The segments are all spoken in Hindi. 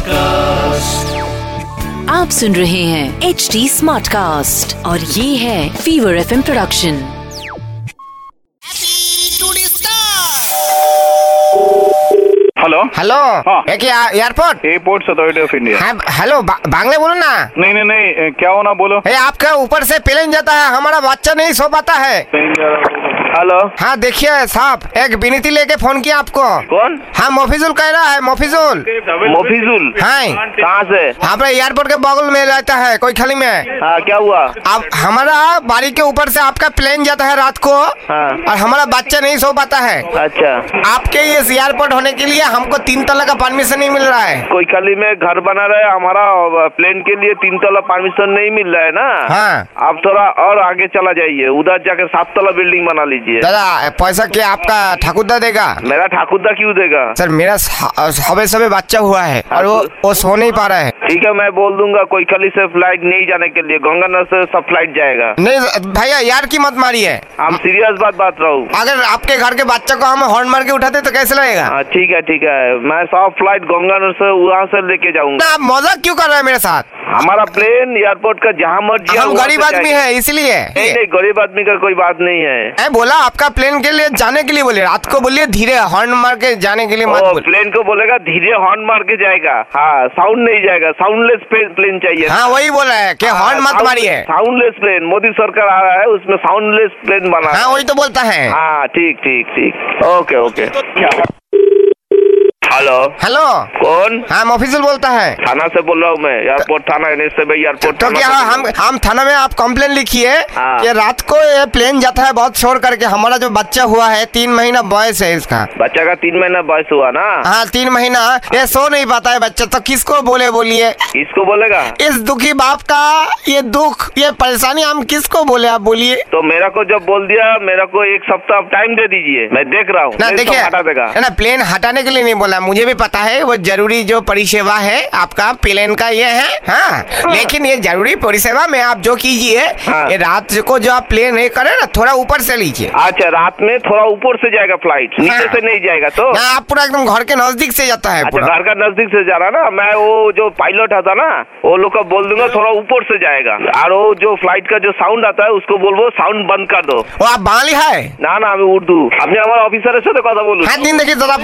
कास्ट आप सुन रहे हैं एच डी स्मार्ट कास्ट और ये है fever F M production hello hello airport airport authority of India hello Bangla बोलो ना। नहीं नहीं नहीं क्या होना बोलो। ए, आपका ऊपर से प्लेन जाता है हमारा बच्चा नहीं सो पाता है। हेलो। हाँ देखिए साहब एक विनती लेके फ़ोन किया आपको। कौन? हाँ मोफिजुल कह रहा है मोफिजुल। मोफिजुल? हाँ। कहाँ से? हमारे एयरपोर्ट के बगल में रहता है कोई खाली में। हाँ क्या हुआ? आप हमारा बारी के ऊपर से आपका प्लेन जाता है रात को हाँ। और हमारा बच्चा नहीं सो पाता है। अच्छा। आपके इस एयरपोर्ट होने के लिए हमको तीन तला का परमिशन नहीं मिल रहा है। कोई खाली में घर बना रहे हमारा प्लेन के लिए तीन तला परमिशन नहीं मिल रहा है ना? हाँ। आप थोड़ा और आगे चला जाइए उधर जाकर सात तला बिल्डिंग बना लीजिए। दादा पैसा क्या आपका ठाकुरदा देगा? मेरा ठाकुरदा क्यों देगा? सर मेरा सबे सबे बच्चा हुआ है और वो वो सो नहीं पा रहा है। ठीक है मैं बोल दूँगा कोई कली से फ़्लाइट नहीं जाने के लिए। गंगानगर से सब फ़्लाइट जाएगा। नहीं भैया यार की मत मारिए। हम सीरियस बात बात रहा हूँ। अगर आपके घर के बच्चे को हम हॉर्न मार के उठाते तो कैसे लगेगा? हाँ ठीक है ठीक है। मैं सब फ़्लाइट गंगानगर से वहाँ से लेके जाऊँगा। आप मज़ाक क्यों कर रहे हैं मेरे साथ? हमारा प्लेन एयरपोर्ट का जहाँ मर्ज़ी हम गरीब आदमी है इसलिए। नहीं नहीं गरीब आदमी का कोई बात नहीं है। मैं बोला आपका प्लेन के लिए जाने के लिए बोले रात को बोलिए धीरे हॉर्न मार के जाने के लिए मत बोले प्लेन को बोलेगा धीरे हॉर्न मार के जाएगा। हाँ साउंड नहीं जाएगा साउंडलेस प्लेन चाहिए। हाँ वही बोला है कि हॉर्न मत मारिए। साउंडलेस प्लेन मोदी सरकार आ रहा है उसमें साउंडलेस प्लेन बना हाँ वही तो बोलता है। हाँ ठीक ठीक ठीक। Okay okay. हेलो हेलो कौन? हाँ ऑफिसर बोलता है। थाना से बोल रहा हूँ मैं एयरपोर्ट थाना एयरपोर्ट तो क्या हम हम थाना में आप कंप्लेन लिखिए हाँ। कि रात को ये प्लेन जाता है बहुत शोर करके। हमारा जो बच्चा हुआ है तीन महीना बॉयस है इसका। बच्चा का तीन महीना बॉयस हुआ ना? हाँ तीन महीना। ये सो नहीं पाता है बच्चा तो किसको बोले बोलिए? किसको बोलेगा? इस दुखी बाप का ये दुख ये परेशानी हम किसको बोले आप बोलिए। तो मेरा को जब बोल दिया मेरा को एक सप्ताह टाइम दे दीजिए। मैं देख रहा हूँ। ना देखिए। हटा देगा। ना प्लेन हटाने के लिए नहीं बोला मुझे भी पता है वो जरूरी जो परिसेवा है आपका प्लेन का ये है हाँ लेकिन ये जरूरी परिसेवा में आप जो कीजिए हाँ। ये रात को जो आप प्लेन नहीं करे ना थोड़ा ऊपर से लीजिए अच्छा रात में थोड़ा ऊपर से जाएगा फ्लाइट नीचे हाँ। से नहीं जाएगा तो ना आप पूरा एकदम घर के नजदीक से जाता है अच्छा पूरा घर का नजदीक से जा रहा ना मैं वो जो पायलट आता ना वो लोग को बोल दूंगा थोड़ा ऊपर से जाएगा और वो जो फ्लाइट का जो साउंड आता है उसको बोलबो साउंड बंद कर दो वो आप बांगली है না না আমি উর্দু আপনি আমার অফিসারের সাথে কথা বলুন হ্যাঁ দিন দেখি দাদা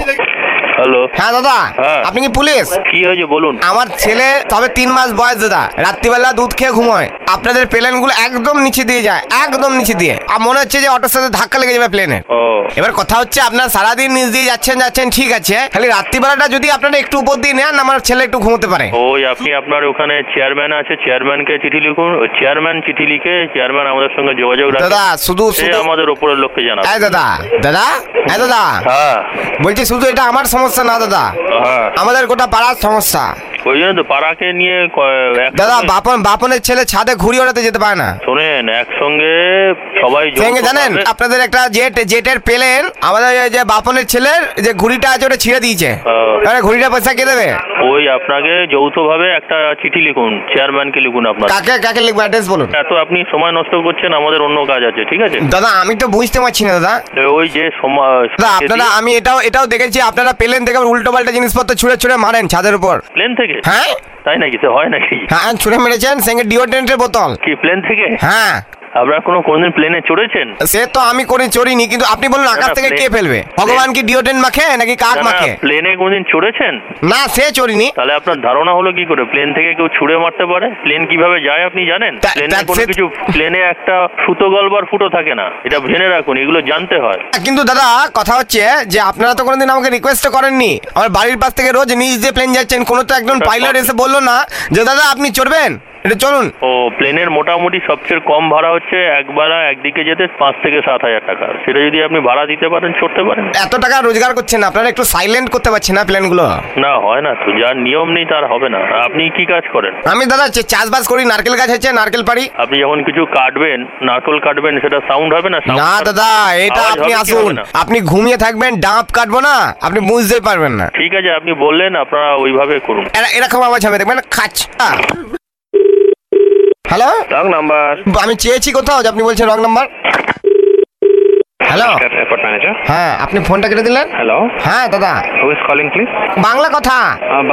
হ্যালো হ্যাঁ দাদা হ্যাঁ। আপনি কি পুলিশ? কি হয়েছে বলুন। আমার ছেলে তবে তিন মাস বয়স দাদা। রাত্রিবেলা দুধ খেয়ে ঘুমোয়। আপনাদের প্লেনগুলো একদম নিচে দিয়ে যায় একদম নিচে দিয়ে। আর মনে হচ্ছে যে অটোর সাথে ধাক্কা লেগে যাবে প্লেনে ও। এবার কথা হচ্ছে আপনার সারাদিন নিচ দিয়ে যাচ্ছেন যাচ্ছেন ঠিক আছে। খালি রাত্রিবেলাটা যদি আপনারা একটু উপর দিয়ে নেন আমার ছেলে একটু ঘুমোতে পারে। ওই আপনি আপনার ওখানে চেয়ারম্যান আছে চেয়ারম্যানকে চিঠি লিখুন। ওই চেয়ারম্যান চিঠি লিখে চেয়ারম্যান আমাদের সঙ্গে যোগাযোগ রাখে। দাদা শুধু সে শুধু আমাদের উপরের লোককে জানাবে। এই দাদা দাদা এই দাদা। হ্যাঁ। বলছি শুধু এটা আমার সমস্যা না দাদা। হ্যাঁ। আমাদের গোটা পাড়ার সমস্যা। ওই জন্য তো পাড়াকে নিয়ে ক- দাদা বাপন বাপনের ছেলে ছাদে ঘুড়ি ওড়াতে যেতে পারে না। শোনেন একসঙ্গে সবাই সঙ্গে যৌথভাবে- জানেন? আপনাদের একটা জেট জেটের প্লেন আমাদের যে বাপনের ছেলের যে ঘুড়িটা আছে ওটা ছিঁড়ে দিয়েছে। হ্যাঁ। আরে ঘুড়িটা পয়সা কে দেবে? ওই আপনাকে যৌথভাবে একটা চিঠি লিখুন চেয়ারম্যানকে লিখুন আপনার। কাকে কাকে লিখব অ্যাড্রেস বলুন? এত আপনি সময় নষ্ট করছেন আমাদের অন্য কাজ আছে ঠিক আছে? দাদা আমি তো বুঝতে পারছি না দাদা। ওই যে সময় দাদা আপনারা আমি এটাও এটাও দেখেছি আপনারা প্লেন থেকে উল্টো পাল্টা জিনিসপত্র ছুঁড়ে ছুঁড়ে মারেন ছাদের উপর। প্লেন থেকে? হ্যাঁ? তাই নাকি? তো হয় নাকি? হ্যাঁ ছুঁড়ে মেরেছেন সঙ্গে ডিওড্রেন্টের বোতল। কি প্লেন থেকে? হ্যাঁ। আপনারা কোনো কোনদিন প্লেনে চড়েছেন? সে তো আমি করে চড়িনি কিন্তু আপনি বলুন আকাশ থেকে কে ফেলবে? ভগবান কি ডিওড্রেন্ট মাখে নাকি কাক মাখে? প্লেনে কোনদিন চড়েছেন? না সে চড়িনি। তাহলে আপনার ধারণা হলো কি করে? প্লেন থেকে কেউ ছুড়ে মারতে পারে? প্লেন কীভাবে যায় আপনি জানেন? তা- প্লেনে তা- কোনো কিছু প্লেনে একটা সুতো গলবার ফুটো থাকে না। এটা জেনে রাখুন এগুলো জানতে হয়। কিন্তু দাদা কথা হচ্ছে যে আপনারা তো কোনোদিন আমাকে রিকোয়েস্ট করেননি। আমার বাড়ির পাশ থেকে রোজ নিজ দিয়ে প্লেন যাচ্ছেন। কোনো তো একজন পাইলট এসে বলল না যে দাদা আপনি চড়বেন? এটা চলুন। ও প্লেনের মোটামুটি সবচেয়ে কম ভাড়া হচ্ছে একবেলা একদিকে যেতে পাঁচ থেকে সাত হাজার টাকা। সেটা যদি আপনি ভাড়া দিতে পারেন চড়তে পারেন। এত টাকা রোজগার করছেন আপনারা একটু সাইলেন্ট করতে পারছেন না প্লেনগুলো না হয় না তো যার নিয়ম নেই তার হবে না। আপনি কি কাজ করেন? আমি দাদা চে- চাষবাস করি নারকেল গাছ হচ্ছে নারকেল পাড়ি। আপনি যখন কিছু কাটবেন নারকল কাটবেন সেটা সাউন্ড হবে না? Sound না হবে- দাদা এটা আওয়াজ আপনি হবে কি আসুন। হবে না? আপনি ঘুমিয়ে থাকবেন ডাঁপ কাটবো না আপনি বুঝতেই পারবেন না। ঠিক আছে আপনি বললেন আপনারা ওইভাবে করুন। এরা- এরকম আওয়াজ হবে দেখবেন খাচ হ্যালো রং নাম্বার আমি চেয়েছি কোথাও যে আপনি বলছেন wrong number hello airport manager হ্যাঁ আপনি ফোনটা কেটে দিলেন হ্যালো হ্যাঁ দাদা who is calling please Bangla কথা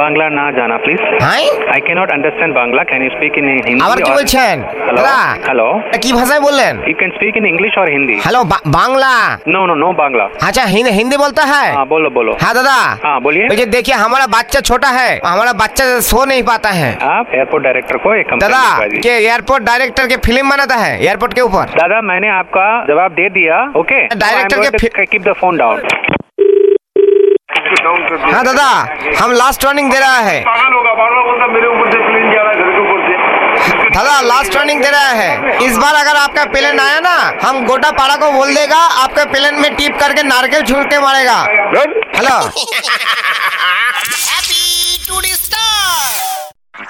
বাংলা না জানা প্লিজ হ্যাঁ I cannot understand Bangla. Can you speak in Hindi? আবার কি or- বলছেন Hello? দাদা Hello? এটা কি ভাষায় বললেন You can speak in English or Hindi? Hello বা- Bangla No, no, no Bangla. अच्छा हिंदी हिंदी बोलता है हाँ बोलो बोलो हाँ दादा हाँ बोलिए मुझे देखिए हमारा बच्चा छोटा है हमारा बच्चा सो नहीं पाता है आप एयरपोर्ट डायरेक्टर को एक कंप्लेंट दादा लिखवा दीजिए के एयरपोर्ट डायरेक्टर के फिल्म बनाता है एयरपोर्ट के ऊपर दादा मैंने आपका जवाब दे दिया ओके Director के कीप द फ़ोन डाउन हाँ दादा हम लास्ट वार्निंग दे रहा है। पागल होगा बार बार बोलता मेरे ऊपर से प्लेन जा रहा है घर के ऊपर से. दादा लास्ट वार्निंग दे रहा है। इस बार अगर आपका प्लेन आया ना हम गोटा पाड़ा को बोल देगा आपके प्लेन में टिप करके नारकेल छूट के मारेगा। हेलो